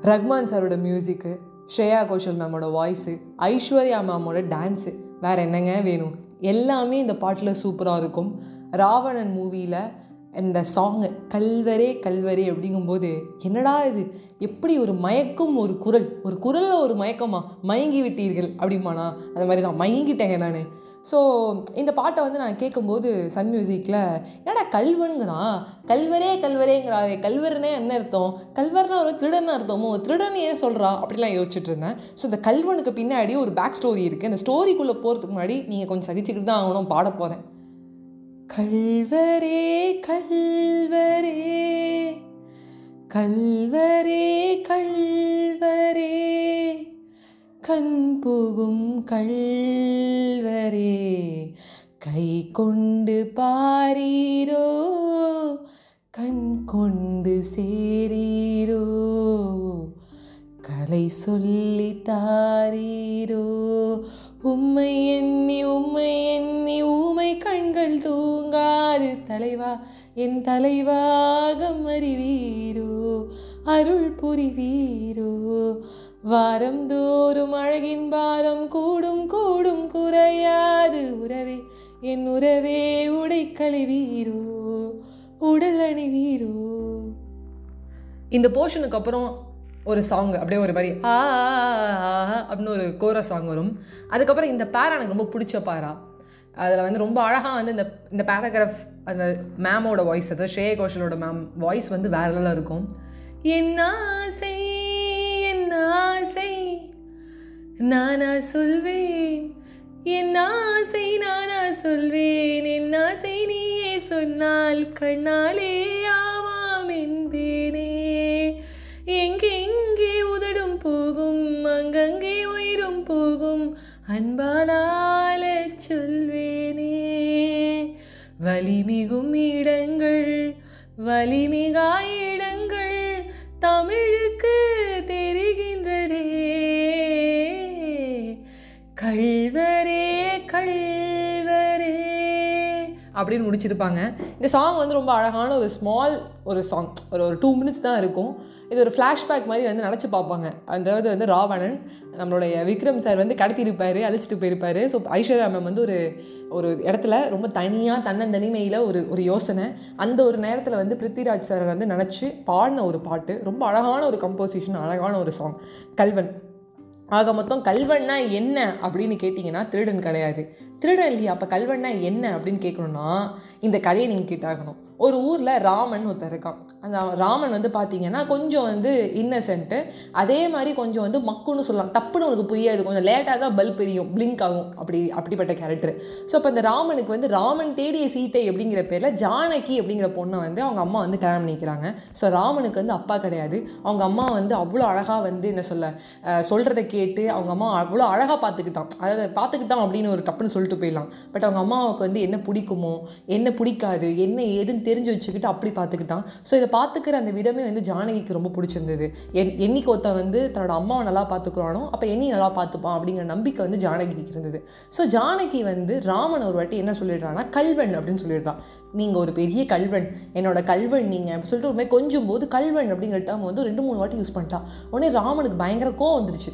ரஹ்மான் சாரோட மியூசிக்கு ஸ்ரேயா கோஷல் மேமோட வாய்ஸு ஐஸ்வர்யா மேமோட டான்ஸு வேறு என்னங்க வேணும்? எல்லாமே இந்த பாட்டில் சூப்பராக இருக்கும். ராவணன் மூவியில் இந்த சாங்கு கல்வரே கல்வரே அப்படிங்கும்போது என்னடா இது? எப்படி ஒரு மயக்கும் ஒரு குரல் ஒரு குரலில் ஒரு மயக்கமா மயங்கி விட்டீர்கள் அப்படிமானா அது மாதிரி தான் மயங்கிட்டேங்க நான். ஸோ இந்த பாட்டை வந்து நான் கேட்கும்போது சன் மியூசிக்கில் என்னடா கல்வனுங்கிறான் கல்வரே கல்வரேங்கிறா கல்வர்னே என்ன அர்த்தம்? கல்வர்னா ஒரு திருடன் அர்த்தமோ? திருடன் ஏன் சொல்கிறா அப்படிலாம் யோசிச்சுட்டு இருந்தேன். ஸோ இந்த கல்வனுக்கு பின்னாடி ஒரு பேக் ஸ்டோரி இருக்குது அந்த ஸ்டோரிக்குள்ளே போகிறதுக்கு முன்னாடி நீங்கள் கொஞ்சம் சகிச்சுக்கிட்டு தான் ஆகணும் பாட போகிறேன் கல்வரே கல்வரே. கல்வரே கல்வரே. கண் புகும் கல்வரே. கை கொண்டு பாரீரோ. கண் கொண்டு சேரீரோ. கலை சொல்லி தாரீரோ. உம்மை எண்ணி உம்மை எண்ணி ஊமை கண்கள் தூங்காது தலைவா. என் தலைவாகம் அறிவீரோ அருள் புரிவீரோ. வாரம் தோறும் அழகின் பாரம் கூடும் கூடும் குறையாது உறவே. என் உறவே உடை கழுவீரோ உடல் அணிவீரோ. இந்த போர்ஷனுக்கு அப்புறம் ஒரு சாங் அப்படியே ஒரு மாதிரி ஆ அப்படின்னு ஒரு கோர சாங் வரும். அதுக்கப்புறம் இந்த பேரா எனக்கு ரொம்ப பிடிச்ச பாரா அதில் வந்து ரொம்ப அழகாக வந்து இந்த இந்த பேராகிராஃப் அந்த மேமோட வாய்ஸ் அதாவது ஸ்ரேய கோஷலோட மேம் வாய்ஸ் வந்து வேற லெவலில் இருக்கும். என் ஆசை என் ஆசை நானா சொல்வேன். என் ஆசை நானா சொல்வேன். என் ஆசை நீயே சொன்னால் கண்ணாலேயா அன்பானாலே சொல்வேனே. வலிமிகும் இடங்கள் வலிமிகா இடங்கள் தமிழுக்கு அப்படின்னு முடிச்சிருப்பாங்க. இந்த சாங் வந்து ரொம்ப அழகான ஒரு ஸ்மால் ஒரு சாங் ஒரு ஒரு டூ மினிட்ஸ் தான் இருக்கும். இது ஒரு ஃப்ளாஷ்பேக் மாதிரி வந்து நினச்சி பார்ப்பாங்க. அதாவது வந்து ராவணன் நம்மளுடைய விக்ரம் சார் வந்து கடத்திருப்பார் அழிச்சிட்டு போயிருப்பார். ஸோ ஐஸ்வர்யா மேம் வந்து ஒரு ஒரு இடத்துல ரொம்ப தனியாக தன்னந்தனிமையில் ஒரு ஒரு யோசனை. அந்த ஒரு நேரத்தில் வந்து பிருத்திவிராஜ் சார் வந்து நினச்சி பாடின ஒரு பாட்டு. ரொம்ப அழகான ஒரு கம்போசிஷன் அழகான ஒரு சாங் கல்வன். ஆக மொத்தம் கல்வன்னா என்ன அப்படின்னு கேட்டிங்கன்னா திருடன் கிடையாது. திருடன் இல்லையா? அப்போ கல்வன்னா என்ன அப்படின்னு கேட்கணுன்னா இந்த கதையை நீங்கள் கேட்டாகணும். ஒரு ஊரில் ராமன் ஒருத்தர் இருக்கான். அந்த ராமன் வந்து பார்த்தீங்கன்னா கொஞ்சம் வந்து இன்னசென்ட்டு அதே மாதிரி கொஞ்சம் வந்து மக்குன்னு சொல்லலாம். டப்புன்னு உனக்கு புரியாது. கொஞ்சம் லேட்டாக தான் பல்ப் எரியும் பிளிங்க் ஆகும். அப்படி அப்படிப்பட்ட கேரக்டர் ஸோ அப்போ அந்த ராமனுக்கு வந்து ராமன் தேடிய சீத்தை அப்படிங்கிற பேரில் ஜானகி அப்படிங்கிற பொண்ணை வந்து அவங்க அம்மா வந்து கல்யாணம் பண்ணிக்கிறாங்க. ஸோ ராமனுக்கு வந்து அப்பா கிடையாது. அவங்க அம்மா வந்து அவ்வளோ அழகாக வந்து என்ன சொல்ல சொல்கிறத கேட்டு அவங்க அம்மா அவ்வளோ அழகாக பார்த்துக்கிட்டான் அதாவது பார்த்துக்கிட்டான் அப்படின்னு ஒரு டப்புன்னு சொல்லிட்டு போயிடலாம். பட் அவங்க அம்மாவுக்கு வந்து என்ன பிடிக்குமோ என்ன பிடிக்காது என்ன ஏதுன்னு தெரிஞ்சு வச்சுக்கிட்டு அப்படி பார்த்துக்கிட்டான். ஸோ இதை பார்த்துக்கிற அந்த விதமே வந்து ஜானகிக்கு ரொம்ப பிடிச்சிருந்தது. என் என்னைக்கு ஒருத்தன் வந்து தன்னோட அம்மாவை நல்லா பார்த்துக்குறானோ அப்போ என்னையும் நல்லா பார்த்துப்பான் அப்படிங்கிற நம்பிக்கை வந்து ஜானகிக்கு இருந்தது. ஸோ ஜானகி வந்து ராமன் ஒரு வாட்டி என்ன சொல்லிடுறான்னா கல்வன் அப்படின்னு சொல்லிடுறான். நீங்கள் ஒரு பெரிய கல்வன் என்னோட கல்வன் நீங்கள் அப்படின்னு சொல்லிட்டு ஒரு மாதிரி கொஞ்சம் போது கல்வன் அப்படிங்கிற டேர்ம் வந்து ரெண்டு மூணு வாட்டி யூஸ் பண்ணிட்டான். உடனே ராமனுக்கு பயங்கர கோவம் வந்துருச்சு.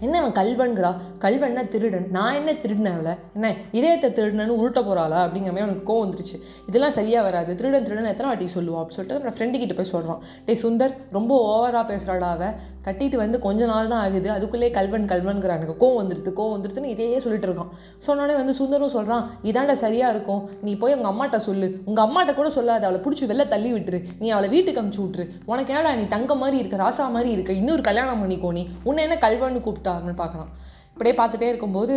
என்ன இவன் கல்வன்கிறா? கல்வன்னா திருடன். நான் என்ன திருடினேன் அவளை? என்ன இதயத்தை திருடனு உருட்ட போகிறாளா அப்படிங்கிற மாதிரி அவனுக்கு கோவம் வந்துருச்சு. இதெல்லாம் சரியாக வராது. திருடன் திருடன் எத்தனை வாட்டி சொல்லுவா? அப்படின்னு சொல்லிட்டு நம்ம ஃப்ரெண்டு கிட்ட போய் சொல்கிறான் டே சுந்தர் ரொம்ப ஓவராக பேசுகிறாடா அவ. கட்டிட்டு வந்து கொஞ்ச நாள் தான் ஆகுது. அதுக்குள்ளேயே கல்வன் கல்வன்கிற கோவம் வந்துடுது கோவம் வந்துடுதுன்னு இதையே சொல்லிட்டு இருக்கான். சொன்னோடனே வந்து சுந்தரும் சொல்கிறான் இதாண்டா சரியாக இருக்கும். நீ போய் உங்கள் அம்மாட்ட சொல்லு. உங்கள் அம்மாட்ட கூட சொல்லாத. அவளை பிடிச்சி வெளில தள்ளி விட்டுரு. நீ அவளை வீட்டுக்கு அமுச்சு விட்டுரு. உனக்கு என்னடா நீ தங்க மாதிரி இருக்க ராசா மாதிரி இருக்க? இன்னொரு கல்யாணம் பண்ணிக்கோ நீ. உன்னை என்ன கல்வன்னு கூப்பிட்டாருன்னு பார்க்கலாம் இப்படியே பார்த்துட்டே இருக்கும்போது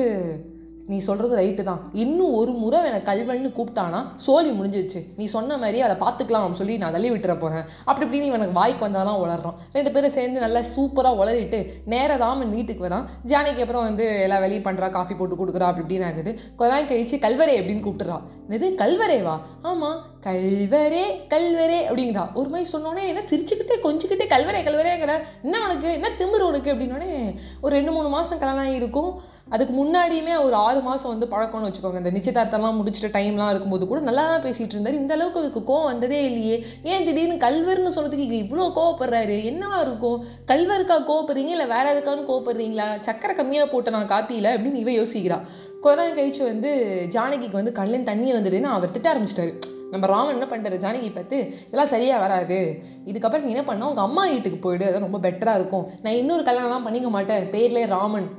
நீ சொல்கிறது ரைட்டு தான். இன்னும் ஒரு முறை என்னை கல்வன்னு கூப்பிட்டானா சோழி முடிஞ்சிருச்சு. நீ சொன்ன மாதிரி அதை பார்த்துக்கலாம் சொல்லி நான் தள்ளி விட்டுற போகிறேன் அப்படி இப்படின்னு இவனுக்கு வாய்க்கு வந்தாலாம் உளறான் ரெண்டு பேரும் சேர்ந்து நல்லா சூப்பராக உளறிட்டு நேராக ராமன் வீட்டுக்கு வரான். ஜானிக்கு அப்புறம் வந்து எல்லா வேலையும் பண்ணுறா காஃபி போட்டு கொடுக்குறா அப்படி இப்படின்னு ஆகுது. கொஞ்ச நாள் கழிச்சு கல்வரை எப்படின்னு கூப்பிட்டுறான் என்னது கல்வரேவா? ஆமாம் கல்வரே கல்வரே அப்படிங்கிறா. ஒரு மாதிரி சொன்னோன்னே என்ன சிரிச்சுக்கிட்டே கொஞ்சிக்கிட்டே கல்வரே கல்வரேங்கிற. என்ன உனக்கு? என்ன திமிரு உனக்கு? அப்படின்னோடனே ஒரு ரெண்டு மூணு மாதம் கல்யாணம் இருக்கும். அதுக்கு முன்னாடியுமே ஒரு ஆறு மாதம் வந்து பழக்கம்னு வச்சுக்கோங்க. இந்த நிச்சயதார்த்தம்லாம் முடிச்சுட்டு டைம்லாம் இருக்கும்போது கூட நல்லா தான் பேசிகிட்டு இருந்தார். இந்த அளவுக்கு அதுக்கு கோவம் வந்ததே இல்லையே. ஏன் திடீர்னு கல்வர்னு சொன்னதுக்கு இங்கே இவ்வளோ கோவப்படுறாரு? என்னவா இருக்கும்? கல்வருக்கா கோவப்படுறீங்க? இல்லை வேற எதுக்கான்னு கோவப்படுறீங்களா? சக்கரை கம்மியாக போட்ட நான் காப்பியில் அப்படின்னு இவ யோசிக்கிறா. கொஞ்ச நாள் கழிச்சு வந்து ஜானகிக்கு வந்து கண்ணில் தண்ணியை வந்துடுன்னு அவர் திட்ட ஆரம்பிச்சிட்டாரு. நம்ம ராமன் என்ன பண்ணுறாரு ஜானகி பார்த்து இதெல்லாம் சரியாக வராது. இதுக்கப்புறம் நீ என்ன பண்ணால் உங்கள் அம்மா வீட்டுக்கு போயிடு. அது ரொம்ப பெட்டராக இருக்கும். நான் இன்னொரு கல்யாணம்லாம் பண்ணிக்க மாட்டேன். பேர்லேயே ராமன்.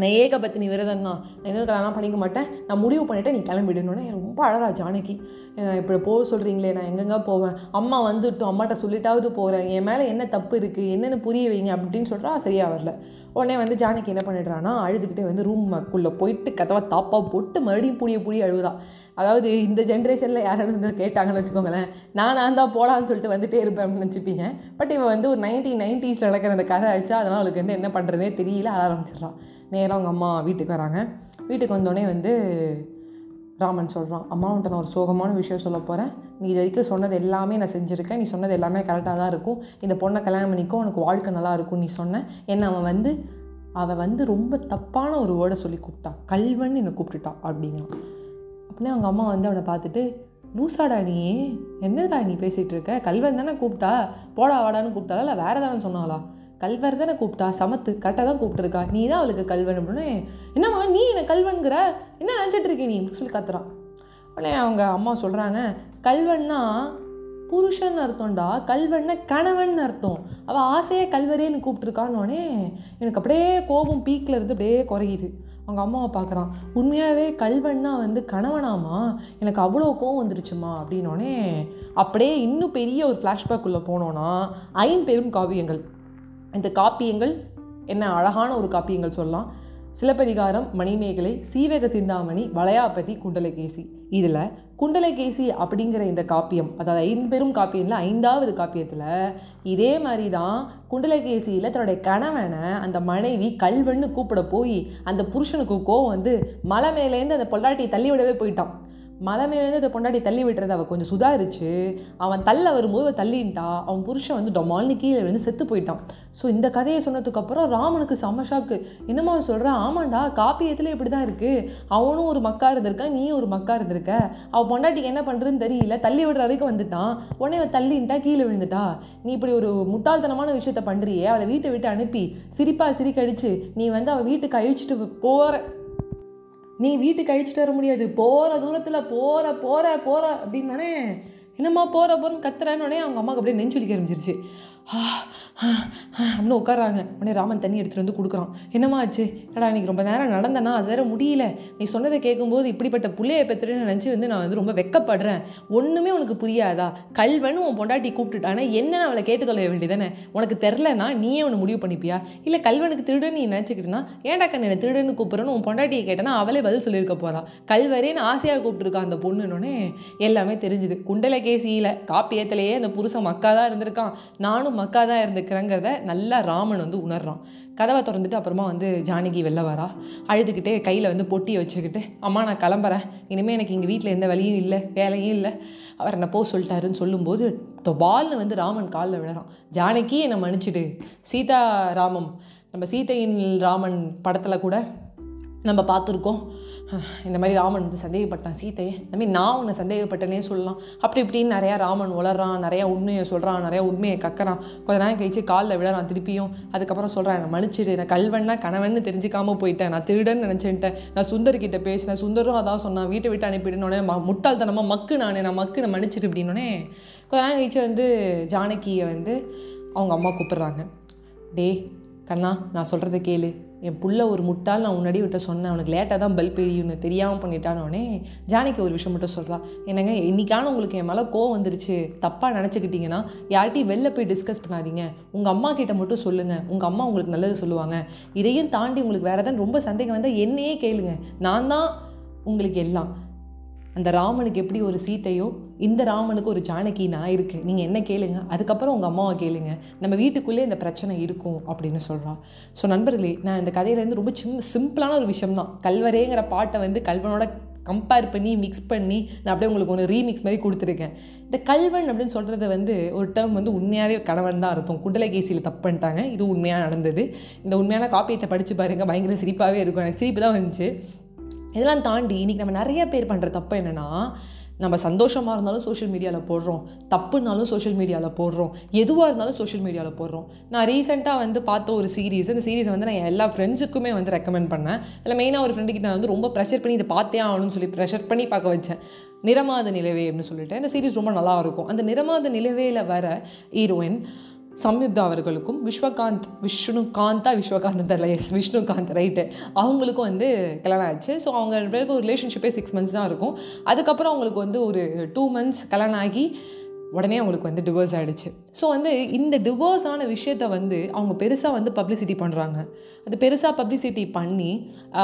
நான் ஏகபத்தினி விரதம் நான் இன்னொரு கல்யாணம் பண்ணிக்க மாட்டேன். நான் முடிவு பண்ணிவிட்டு நீ கிளம்பிடுனோடனே ரொம்ப அழகா ஜானகி. நான் இப்படி போக சொல்கிறீங்களே நான் எங்கெங்கே போவேன்? அம்மா வந்துட்டோம் அம்மாட்ட சொல்லிட்டாவது போகிறேன் என் மேலே என்ன தப்பு இருக்குது என்னென்னு புரிய வைங்க அப்படின்னு சொல்கிறா சரியாக வரல. உடனே வந்து ஜானகி என்ன பண்ணிடுறான்னா அழுதுகிட்டே வந்து ரூம்க்குள்ளே போயிட்டு கதவை தாப்பாக போட்டு மறுபடியும் புடிய புடிய அழுகுறா அதாவது இந்த ஜென்ரேஷனில் யாராவது வந்து கேட்டாங்கன்னு வச்சுக்கோங்களேன் நான் நான் தான் போடான்னு சொல்லிட்டு வந்துட்டே இருப்பேன் அப்படின்னு நினச்சிப்பீங்க. பட் இவன் வந்து ஒரு நைன்டீன் நைன்ட்டீஸில் நடக்கிற அந்த கதை ஆச்சு அதனால் அவளுக்கு வந்து என்ன பண்ணுறதே தெரியல ஆரம்பிச்சிடறான் ஆரம்பிச்சிடுறான் நேராக அவங்க அம்மா வீட்டுக்கு வராங்க. வீட்டுக்கு வந்தோடனே வந்து ராமன் சொல்கிறான் அம்மா உன்ட்ட நான் ஒரு சோகமான விஷயம் சொல்ல போகிறேன் நீ இது வரைக்கும் சொன்னது எல்லாமே நான் செஞ்சுருக்கேன். நீ சொன்னது எல்லாமே கரெக்டாக தான் இருக்கும். இந்த பொண்ணை கல்யாணம் பண்ணிக்கோ உனக்கு வாழ்க்கை நல்லா இருக்கும் நீ சொன்ன. என்ன அவன் வந்து அவன் வந்து ரொம்ப தப்பான ஒரு வேர்டை சொல்லி கூப்பிட்டா கல்வன் என்னை கூப்பிட்டுட்டான் அப்படிங்கிறான். அப்படின்னா அவங்க அம்மா வந்து அவனை பார்த்துட்டு லூசாடா நீ? என்னடா நீ பேசிகிட்டு இருக்க? கல்வன் தானே கூப்பிட்டா? போடா வாடான்னு கூப்பிட்டாளா? இல்லை வேறு தானே சொன்னாளா? கல்வர் தானே கூப்பிட்டா? சமத்து கரெக்டாக தான் கூப்பிட்டுருக்கா. நீ தான் அவளுக்கு கல்வன் அப்படின்னு என்னம்மா நீ என்ன கல்வன்கிற? என்ன நினச்சிட்டு இருக்கே நீ? சொல்லி கத்துறான். உடனே அவங்க அம்மா சொல்கிறாங்க கல்வன்னா புருஷன் அர்த்தம்டா. கல்வன்னா கணவன் அர்த்தம். அவள் ஆசையே கல்வரேன்னு கூப்பிட்டுருக்கான்னொடனே எனக்கு அப்படியே கோபம் பீக்கில் இருந்து அப்படியே குறையுது. அவங்க அம்மாவை பார்க்குறான். உண்மையாகவே கல்வன்னா வந்து கணவனாமா? எனக்கு அவ்வளோ கோவம் வந்துருச்சுமா? அப்படின்னோடனே அப்படியே இன்னும் பெரிய ஒரு ஃப்ளாஷ்பேக் உள்ளே போனோன்னா ஐம்பெரும் காவியங்கள். இந்த காப்பியங்கள் என்ன அழகான ஒரு காப்பியங்கள் சொல்லலாம். சிலப்பதிகாரம் மணிமேகலை சீவக சிந்தாமணி வளையாபதி குண்டலகேசி. இதில் குண்டலகேசி அப்படிங்கிற இந்த காப்பியம் அதாவது ஐம்பெரும் காப்பியத்தில் ஐந்தாவது காப்பியத்தில் இதே மாதிரி தான் குண்டலகேசியில் தன்னுடைய கணவனை அந்த மனைவி கல்வன்னு கூப்பிட போய் அந்த புருஷனுக்கு கோவம் வந்து மலை மேலேருந்து அந்த பொள்ளாட்டியை தள்ளி விடவே போயிட்டான். மலை மேலேருந்து அந்த பொண்டாட்டி தள்ளி விட்டுறத அவள் கொஞ்சம் சுதாரிச்சு அவன் தள்ள வரும்போது அவள் தள்ளின்ட்டா அவன் புருஷன் வந்து டொமால்னு கீழே விழுந்து செத்து போயிட்டான். ஸோ இந்த கதையை சொன்னதுக்கப்புறம் ராமனுக்கு செம ஷாக்கு என்னம்மா சொல்கிறான் ஆமாண்டா காப்பியத்தில் இப்படி தான் இருக்குது அவனும் ஒரு மக்கா இருந்திருக்கான் நீயும் ஒரு மக்கா இருந்திருக்க. அவள் பொண்டாட்டிக்கு என்ன பண்ணுறதுன்னு தெரியல தள்ளி விடுற வரைக்கும் வந்துட்டான். உடனே அவன் தள்ளின்ட்டா கீழே விழுந்துட்டா. நீ இப்படி ஒரு முட்டாள்தனமான விஷயத்த பண்ணுறியே அவளை வீட்டை விட்டு அனுப்பி சிரிப்பாக சிரிக்கடிச்சு நீ வந்து அவள் வீட்டுக்கு அழிச்சிட்டு போகிற நீ வீட்டுக்கு அழிச்சிட்டு வர முடியாது. போகிற தூரத்தில் போகிற போகிற போகிற அப்படின்னோடனே என்னம்மா போகிற போகிறன்னு கத்துறேன்னொடனே அவங்க அம்மாவுக்கு அப்படியே நெஞ்சுலிக்க ஆரம்பிச்சிருச்சு. அப்படின்னு உட்காராங்க உடனே ராமன் தண்ணி எடுத்துகிட்டு வந்து கொடுக்குறான். என்னம்மா ஆச்சு? ஏடா இன்னைக்கு ரொம்ப நேரம் நடந்தனா? அது வேற முடியல. நீ சொன்னதை கேட்கும்போது இப்படிப்பட்ட புள்ளையை பெற்றுன்னு நினச்சி வந்து நான் வந்து ரொம்ப வெக்கப்படுறேன். ஒன்றுமே உனக்கு புரியாதா? கல்வன்னு உன் பொண்டாட்டி கூப்பிட்டுட்டானே என்னன்னு அவளை கேட்டு தொலைய வேண்டியதானே உனக்கு தெரிலனா நீயே ஒன்று முடிவு பண்ணிப்பியா? இல்லை கல்வனுக்கு திருடுன்னு நீ நினச்சிக்கிட்டுனா? ஏன்டா கண்ணு என்ன திருடுன்னு கூப்பிட்றேன்னு உன் பொண்டாட்டியை கேட்டனா அவளே பதில் சொல்லியிருக்க போறா. கல்வரேன்னு ஆசையாக கூப்பிட்டுருக்கா அந்த பொண்ணுன்னொடனே எல்லாமே தெரிஞ்சுது. குண்டலகேசியில் காப்பியத்திலேயே அந்த புருஷன் மக்கா தான் இருந்திருக்கான். நானும் மக்கா தான் இருந்துக்கிறேங்கிறத நல்லா ராமன் வந்து உணர்றான். கதவை திறந்துட்டு அப்புறமா வந்து ஜானகி வெளில வரா. அழுதுகிட்டே கையில் வந்து பொட்டியை வச்சுக்கிட்டு அம்மா நான் கிளம்புறேன். இனிமேல் எனக்கு எங்கள் வீட்டில் எந்த வழியும் இல்லை வேலையும் இல்லை. அவர் என்ன போ சொல்லிட்டாருன்னு சொல்லும்போது தொபால்னு வந்து ராமன் காலில் விழுறான். ஜானகி என்னை மன்னிச்சிடு. சீதா ராமம் நம்ம சீதையின் ராமன் படத்தில் கூட நம்ம பார்த்துருக்கோம். இந்த மாதிரி ராமன் வந்து சந்தேகப்பட்டான் சீத்தையே இந்த மாதிரி நான் உன்னை சந்தேகப்பட்டனே சொல்லலாம். அப்படி இப்படின்னு நிறையா ராமன் உளறான் நிறையா உண்மையை சொல்கிறான் நிறையா உண்மையை கக்கறான். கொஞ்ச நேரம் கழிச்சு காலில் விழறான் திருப்பியும் அதுக்கப்புறம் சொல்கிறான் என்னை மன்னிச்சிடு நான் கல்வன்னா கணவன்னு தெரிஞ்சிக்காமல் போயிட்டேன். நான் திருடன்னு நினச்சிட்டேன். நான் சுந்தர்கிட்ட பேசினேன் சுந்தரும் அதான் சொன்னான் வீட்டை விட்டு அனுப்பிடுனோடனே ம முட்டாள்தனமாக மக்கு நானே நான் மக்கு நான் மன்னிச்சிடு அப்படின்னோடனே கொஞ்ச நேரம் கழிச்சு வந்து ஜானகியை வந்து அவங்க அம்மா கூப்பிட்றாங்க. டே கண்ணா நான் சொல்கிறத கேளு. என் புள்ள ஒரு முட்டாள் நான் முன்னாடி விட்ட சொன்னேன். அவனுக்கு லேட்டாக தான் பல்ப் எரியும்னு தெரியாமல் பண்ணிட்டானோடனே ஜானிக்கு ஒரு விஷயம் மட்டும் சொல்கிறா என்னங்க இன்றைக்கான உங்களுக்கு என் மேலே கோவம் வந்துருச்சு. தப்பாக நினச்சிக்கிட்டிங்கன்னா யார்கிட்டையும் வெளில போய் டிஸ்கஸ் பண்ணாதீங்க. உங்கள் அம்மா கிட்ட மட்டும் சொல்லுங்கள் உங்கள் அம்மா உங்களுக்கு நல்லது சொல்லுவாங்க. இதையும் தாண்டி உங்களுக்கு வேறு ஏதாவது ரொம்ப சந்தேகம் வந்தால் என்னையே கேளுங்க. நான் தான் உங்களுக்கு எல்லாம். அந்த ராமனுக்கு எப்படி ஒரு சீத்தையோ இந்த ராமனுக்கு ஒரு ஜானகி நான் இருக்குது நீங்கள் என்ன கேளுங்க. அதுக்கப்புறம் உங்கள் அம்மாவை கேளுங்க. நம்ம வீட்டுக்குள்ளே இந்த பிரச்சனை இருக்கும் அப்படின்னு சொல்கிறான் ஸோ நண்பர்களே நான் இந்த கதையிலேருந்து ரொம்ப சிம் சிம்பிளான ஒரு விஷயம் தான் கல்வரேங்கிற பாட்டை வந்து கல்வனோட கம்பேர் பண்ணி மிக்ஸ் பண்ணி நான் அப்படியே உங்களுக்கு ஒன்று ரீமிக்ஸ் மாதிரி கொடுத்துருக்கேன். இந்த கல்வன் அப்படின்னு சொல்கிறது வந்து ஒரு டேர்ம் வந்து உண்மையாகவே கணவன் தான் அர்த்தம். குண்டலகேசியில் தப்பு பண்ணிட்டாங்க. இது உண்மையாக நடந்தது. இந்த உண்மையான காப்பியத்தை படித்து பாருங்கள் பயங்கர சிரிப்பாகவே இருக்கும். எனக்கு சிரிப்பு தான் வந்துச்சு. இதெல்லாம் தாண்டி இன்றைக்கி நம்ம நிறைய பேர் பண்ணுற தப்பு என்னென்னா நம்ம சந்தோஷமாக இருந்தாலும் சோஷியல் மீடியாவில் போடுறோம். தப்புனாலும் சோஷியல் மீடியாவில் போடுறோம். எதுவாக இருந்தாலும் சோஷியல் மீடியாவில் போடுறோம். நான் ரீசெண்டாக வந்து பார்த்த ஒரு சீரீஸ் இந்த சீரீஸை வந்து நான் எல்லா ஃப்ரெண்ட்ஸுக்குமே வந்து ரெக்கமெண்ட் பண்ணேன். அதில் மெயினாக ஒரு ஃப்ரெண்டுக்கிட்ட நான் வந்து ரொம்ப ப்ரெஷர் பண்ணி இதை பார்த்தே ஆகணும்னு சொல்லி ப்ரெஷர் பண்ணி பார்க்க வச்சேன். நிறமாத நிலவே அப்படின்னு சொல்லிட்டு. இந்த சீரீஸ் ரொம்ப நல்லா இருக்கும். அந்த நிறமாத நிலவையில் வர ஹீரோயின் சம்யுக்தா அவர்களுக்கும் விஸ்வகாந்த் விஷ்ணுகாந்தா விஸ்வகாந்த் தெரியல. எஸ் விஷ்ணுகாந்த் ரைட்டு அவங்களுக்கும் வந்து கல்யாணம் ஆச்சு. ஸோ அவங்க ரெண்டு பேருக்கு ஒரு ரிலேஷன்ஷிப்பே சிக்ஸ் மந்த்ஸ் தான் இருக்கும். அதுக்கப்புறம் அவங்களுக்கு வந்து ஒரு டூ மந்த்ஸ் கல்யாணம் ஆகி உடனே அவங்களுக்கு வந்து டிவோர்ஸ் ஆகிடுச்சு ஸோ வந்து இந்த டிவோர்ஸ் ஆன விஷயத்த வந்து அவங்க பெருசாக வந்து பப்ளிசிட்டி பண்ணுறாங்க அது பெருசாக பப்ளிசிட்டி பண்ணி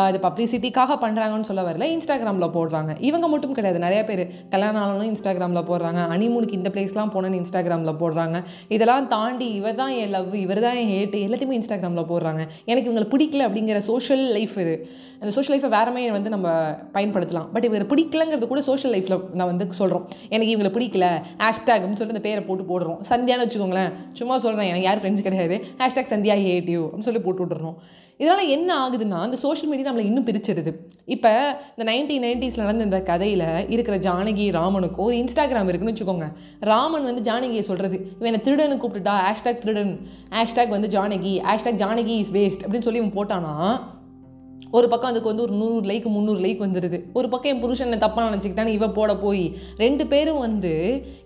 அது பப்ளிசிட்டிக்காக பண்ணுறாங்கன்னு சொல்ல வரல இன்ஸ்டாகிராமில் போடுறாங்க. இவங்க மட்டும் கிடையாது. நிறைய பேர் கல்யாணம் ஆனாலும் இன்ஸ்டாகிராமில் போடுறாங்க. அனிமூனுக்கு இந்த பிளேஸ்லாம் போனேன்னு இன்ஸ்டாகிராமில் போடுறாங்க. இதெல்லாம் தாண்டி இவர் தான் என் லவ் இவர் தான் என் ஹேட்டு எல்லாத்தையுமே இன்ஸ்டாகிராமில் போடுறாங்க. எனக்கு இவங்களை பிடிக்கல அப்படிங்கிற சோஷியல் லைஃப் இது. அந்த சோஷியல் லைஃப்பை வேறமே வந்து நம்ம பயன்படுத்தலாம். பட் இவர் பிடிக்கலங்கிறது கூட சோஷியல் லைஃப்பில் நான் வந்து சொல்கிறோம் எனக்கு இவங்களை பிடிக்கல. ஹேஷ்டாக் அப்படின்னு சொல்லிட்டு அந்த பேரை போட்டு போடுறோம் சந்தியான்னு வச்சுக்கோங்களேன். சும்மா சொல்கிறேன் எனக்கு யார் ஃப்ரெண்ட்ஸ் கிடையாது. ஹேஷ்டேக் சந்தியா ஹேட் அப்படின்னு சொல்லி போட்டு விட்டுறோம் இதனால் என்ன ஆகுதுன்னா அந்த சோஷியல் மீடியா நம்மளை இன்னும் பிரிச்சிருது. இப்போ இந்த நைன்டீன் நைன்டிஸில் நடந்த இந்த கதையில் இருக்கிற ஜானகி ராமனுக்கு ஒரு இன்ஸ்டாகிராம் இருக்குன்னு வச்சுக்கோங்க. ராமன் வந்து ஜானகியை சொல்கிறது இவன் என்னை திருடன்னு கூப்பிட்டுட்டா ஹேஷ்டேக் திருடன் ஹேஷ்டேக் வந்து Janaki hashtag Janaki is waste அப்படின்னு சொல்லி இவன் போட்டானா ஒரு பக்கம் அதுக்கு வந்து ஒரு நூறு லைக் முந்நூறு லைக் வந்துடுது ஒரு பக்கம் என் புருஷனை தப்பாக நினச்சிக்கிட்டான்னு இவ போட போய் ரெண்டு பேரும் வந்து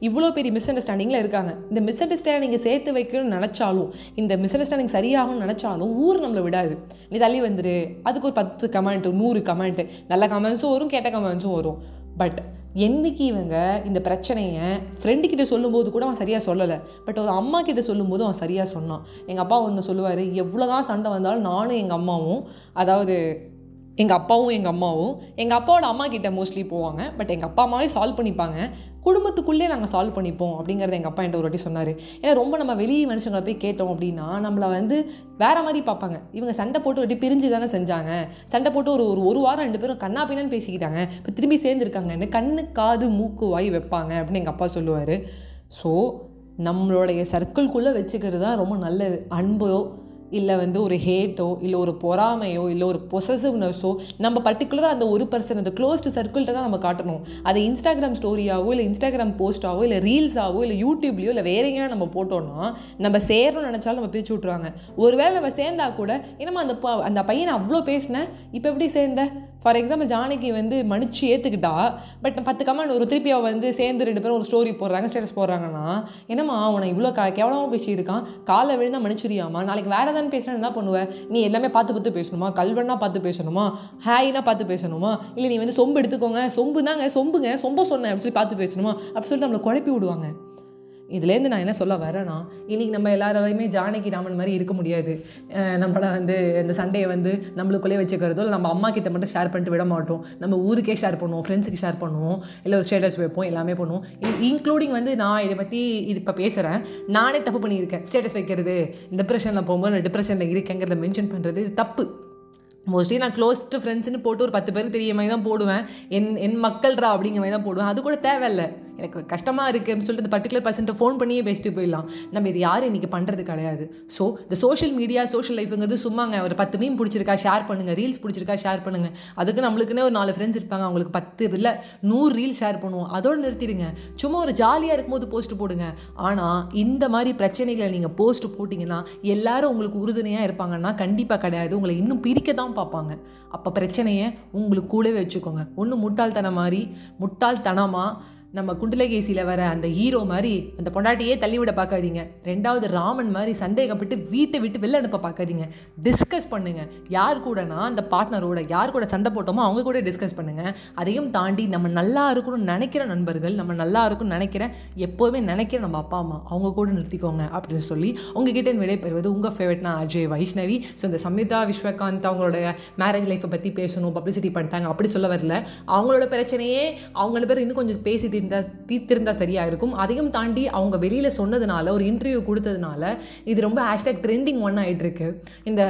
இவ்வளோ பெரிய மிஸ் அண்டர்ஸ்டாண்டிங்கில் இருக்காங்க. இந்த மிஸ் அண்டர்ஸ்டாண்டிங்கை சேர்த்து வைக்கணும்னு நினச்சாலும் இந்த மிஸ் அண்டர்ஸ்டாண்டிங் சரியாகும்னு நினச்சாலும் ஊர் நம்மளை விடாது. நீ தள்ளி வந்துரு. அதுக்கு ஒரு பத்து கமெண்ட்டு நூறு கமெண்ட்டு நல்ல கமெண்ட்ஸும் வரும் கெட்ட கமெண்ட்ஸும் வரும். பட் என்னைக்கு இவங்க இந்த பிரச்சனையை ஃப்ரெண்டு கிட்ட சொல்லும்போது கூட அவன் சரியாக சொல்லலை. பட் ஒரு அம்மா கிட்ட சொல்லும்போது அவன் சரியாக சொன்னான். எங்கள் அப்பா ஒன்று சொல்லுவார் எவ்வளோ தான் சண்டை வந்தாலும் நானும் எங்கள் அம்மாவும் அதாவது எங்கள் அப்பாவும் எங்கள் அம்மாவும் எங்கள் அப்பாவோட அம்மா கிட்ட மோஸ்ட்லி போவாங்க பட் எங்கள் அப்பா அம்மாவே சால்வ் பண்ணிப்பாங்க. குடும்பத்துக்குள்ளே நாங்கள் சால்வ் பண்ணிப்போம் அப்படிங்கிறத எங்கள் அப்பா என்கிட்ட ஒரு வாட்டி சொன்னார். ஏன்னா ரொம்ப நம்ம வெளியே மனுஷங்களை போய் கேட்டோம் அப்படின்னா நம்மளை வந்து வேற மாதிரி பார்ப்பாங்க. இவங்க சண்டை போட்டு ஒரு பிரிஞ்சு தானே செஞ்சாங்க. சண்டை போட்டு ஒரு ஒரு ஒரு வாரம் ரெண்டு பேரும் கண்ணா பின்னான்னு பேசிக்கிட்டாங்க. இப்போ திரும்பி சேர்ந்துருக்காங்கன்னு கண்ணு காது மூக்கு வாய் வைப்பாங்க அப்படின்னு எங்கள் அப்பா சொல்லுவார். ஸோ நம்மளுடைய சர்க்கிள்குள்ளே வச்சுக்கிறது தான் ரொம்ப நல்லது. அன்போ இல்லை வந்து ஒரு ஹேட்டோ இல்லை ஒரு பொறாமையோ இல்லை ஒரு பொசசிவ்னஸோ நம்ம பர்டிகுலராக அந்த ஒரு பர்சன் அந்த க்ளோஸ்டு சர்க்கிள்கிட்ட தான் நம்ம காட்டணும். அதை இன்ஸ்டாகிராம் ஸ்டோரியாவோ இல்லை இன்ஸ்டாகிராம் போஸ்ட்டாவோ இல்லை ரீல்ஸாவோ இல்லை யூடியூப்லேயோ இல்லை வேற எங்கேயா நம்ம போட்டோம்னா நம்ம சேரணும்னு நினச்சாலும் நம்ம பிரித்து விட்ருவாங்க ஒருவேளை நம்ம சேர்ந்தா கூட என்னம்மா அந்த ப- அந்த பையனை அவ்வளோ பேசினேன் இப்போ எப்படி சேர்ந்த? ஃபார் எக்ஸாம்பிள் ஜானகி வந்து மன்னிச்சு ஏற்றுக்கிட்டா பட் பத்து கமெண்ட் ஒரு திருப்பி அவள் வந்து சேர்ந்து ரெண்டு பேரும் ஒரு ஸ்டோரி போடுறாங்க ஸ்டேட்டஸ் போடுறாங்கன்னா என்னம்மா அவனை இவ்வளோ கா கேவலமாக பேசியிருக்கான் காலை விழுந்தா மன்னிச்சுரியாமா நாளைக்கு வேறு ஏதாவது பேசினா என்ன பண்ணுவேன் நீ எல்லாமே பார்த்து பார்த்து பேசணுமா? கல்வனா பார்த்து பேசணுமா? ஹாய்னா பார்த்து பேசணுமா? இல்லை நீ வந்து சொம்பு எடுத்துக்கோங்க சொம்பு தாங்க சொம்புங்க சொம்ப சொன்னேன் அப்படின்னு சொல்லி பார்த்து பேசணுமா? அப்படி சொல்லிட்டு நம்மளை குழப்பி விடுவாங்க. இதுலேருந்து நான் என்ன சொல்ல வரேன்னா இன்றைக்கி நம்ம எல்லாராலையுமே ஜானகி ராமன் மாதிரி இருக்க முடியாது. நம்மளை வந்து இந்த சண்டையை வந்து நம்மளுக்குள்ளே வச்சுக்கிறதோ இல்லை நம்ம அம்மா கிட்ட மட்டும் ஷேர் பண்ணிட்டு விட மாட்டோம். நம்ம ஊருக்கே ஷேர் பண்ணுவோம் ஃப்ரெண்ட்ஸுக்கு ஷேர் பண்ணுவோம் இல்லை ஒரு ஸ்டேட்டஸ் வைப்போம் எல்லாமே பண்ணுவோம். இன்க்ளூடிங் வந்து நான் இதை பற்றி இது இப்போ பேசுகிறேன் நானே தப்பு பண்ணியிருக்கேன். ஸ்டேட்டஸ் வைக்கிறது டிப்ரெஷனில் போகும்போது நான் டிப்ரெஷனில் இருக்கேங்கிறத மென்ஷன் பண்ணுறது இது தப்பு. மோஸ்ட்லி நான் க்ளோஸ்டு ஃப்ரெண்ட்ஸ்னு போட்டு ஒரு பத்து பேருக்கு தெரிய மாதிரி தான் போடுவேன். என் என் மக்கள்ரா அப்படிங்கிற மாதிரி தான் போடுவேன். அது கூட தேவையில்லை. எனக்கு கஷ்டமாக இருக்குது அப்படின்னு சொல்லிட்டு இந்த பர்டிகுலர் பர்சன்ட்டை ஃபோன் பண்ணியே பேசிட்டு போயிடலாம். நம்ம இது யாரும் இன்றைக்கி பண்ணுறது கிடையாது. ஸோ இந்த சோஷியல் மீடியா சோஷியல் லைஃபுங்கிறது சும்மாங்க. ஒரு பத்து மீன் பிடிச்சிருக்கா ஷேர் பண்ணுங்கள் ரீல்ஸ் பிடிச்சிருக்கா ஷேர் பண்ணுங்கள் அதுக்கு நம்மளுக்குன்னே ஒரு நாலு ஃப்ரெண்ட்ஸ் இருப்பாங்க. அவங்களுக்கு பத்து இல்லை நூறு ரீல் ஷேர் பண்ணுவோம். அதோடு நிறுத்திடுங்க. சும்மா ஒரு ஜாலியாக இருக்கும்போது போஸ்ட் போடுங்க. ஆனால் இந்த மாதிரி பிரச்சனைகளை நீங்கள் போஸ்ட் போட்டிங்கன்னா எல்லாரும் உங்களுக்கு உறுதுணையாக இருப்பாங்கன்னா கண்டிப்பாக கிடையாது. உங்களை இன்னும் பிரிக்க தான் பார்ப்பாங்க. அப்போ பிரச்சனையை உங்களுக்கு கூடவே வச்சுக்கோங்க. ஒன்று முட்டாள்தனம் மாதிரி முட்டாள்தனமாக நம்ம குண்டலகேசியில் வர அந்த ஹீரோ மாதிரி அந்த பொண்டாட்டியே தள்ளிவிட பார்க்காதீங்க. ரெண்டாவது ராமன் மாதிரி சந்தேகப்பட்டு வீட்டை விட்டு வெளில அனுப்ப பார்க்காதீங்க. டிஸ்கஸ் பண்ணுங்கள் யார் கூடனா அந்த பார்ட்னரோட யார் கூட சண்டை போட்டோமோ அவங்க கூட டிஸ்கஸ் பண்ணுங்கள் அதையும் தாண்டி நம்ம நல்லா இருக்கணும்னு நினைக்கிற நண்பர்கள் நம்ம நல்லா இருக்கணும்னு நினைக்கிற எப்போதுமே நினைக்கிற நம்ம அப்பா அம்மா அவங்க கூட நிறுத்திக்கோங்க அப்படின்னு சொல்லி உங்ககிட்ட விடைபெறுவது உங்கள் ஃபேவரட்னா அஜய் வைஷ்ணவி. ஸோ இந்த சம்யுதா விஸ்வகாந்த் அவங்களோட மேரேஜ் லைஃப்பை பற்றி பேசணும் பப்ளிசிட்டி பண்ணிட்டாங்க அப்படி சொல்ல வரல. அவங்களோட பிரச்சனையே அவங்க பேர் இன்னும் கொஞ்சம் பேசி தீர்த்திருந்தா தீர்த்திருந்தா சரியாக இருக்கும். அதையும் தாண்டி அவங்க வெளியில் சொன்னதுனால ஒரு இன்டர்வியூ கொடுத்ததுனால இது ரொம்ப ஹேஷ்டேக் ட்ரெண்டிங் ஒன் ஆகிட்டுருக்கு இந்த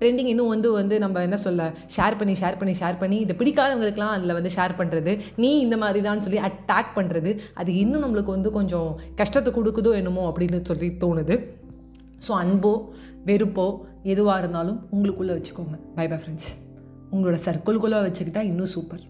ட்ரெண்டிங் இன்னும் வந்து வந்து நம்ம என்ன சொல்ல ஷேர் பண்ணி ஷேர் பண்ணி ஷேர் பண்ணி இதை பிடிக்காதவங்களுக்குலாம் அதில் வந்து ஷேர் பண்ணுறது நீ இந்த மாதிரி தான் சொல்லி அட்டாக் பண்ணுறது அது இன்னும் நம்மளுக்கு வந்து கொஞ்சம் கஷ்டத்தை கொடுக்குதோ என்னமோ அப்படின்னு சொல்லி தோணுது. ஸோ அன்போ வெறுப்போ எதுவாக இருந்தாலும் உங்களுக்குள்ளே வச்சுக்கோங்க. பை பை ஃப்ரெண்ட்ஸ் உங்களோட சர்க்கிள்குள்ளே வச்சுக்கிட்டா இன்னும் சூப்பர்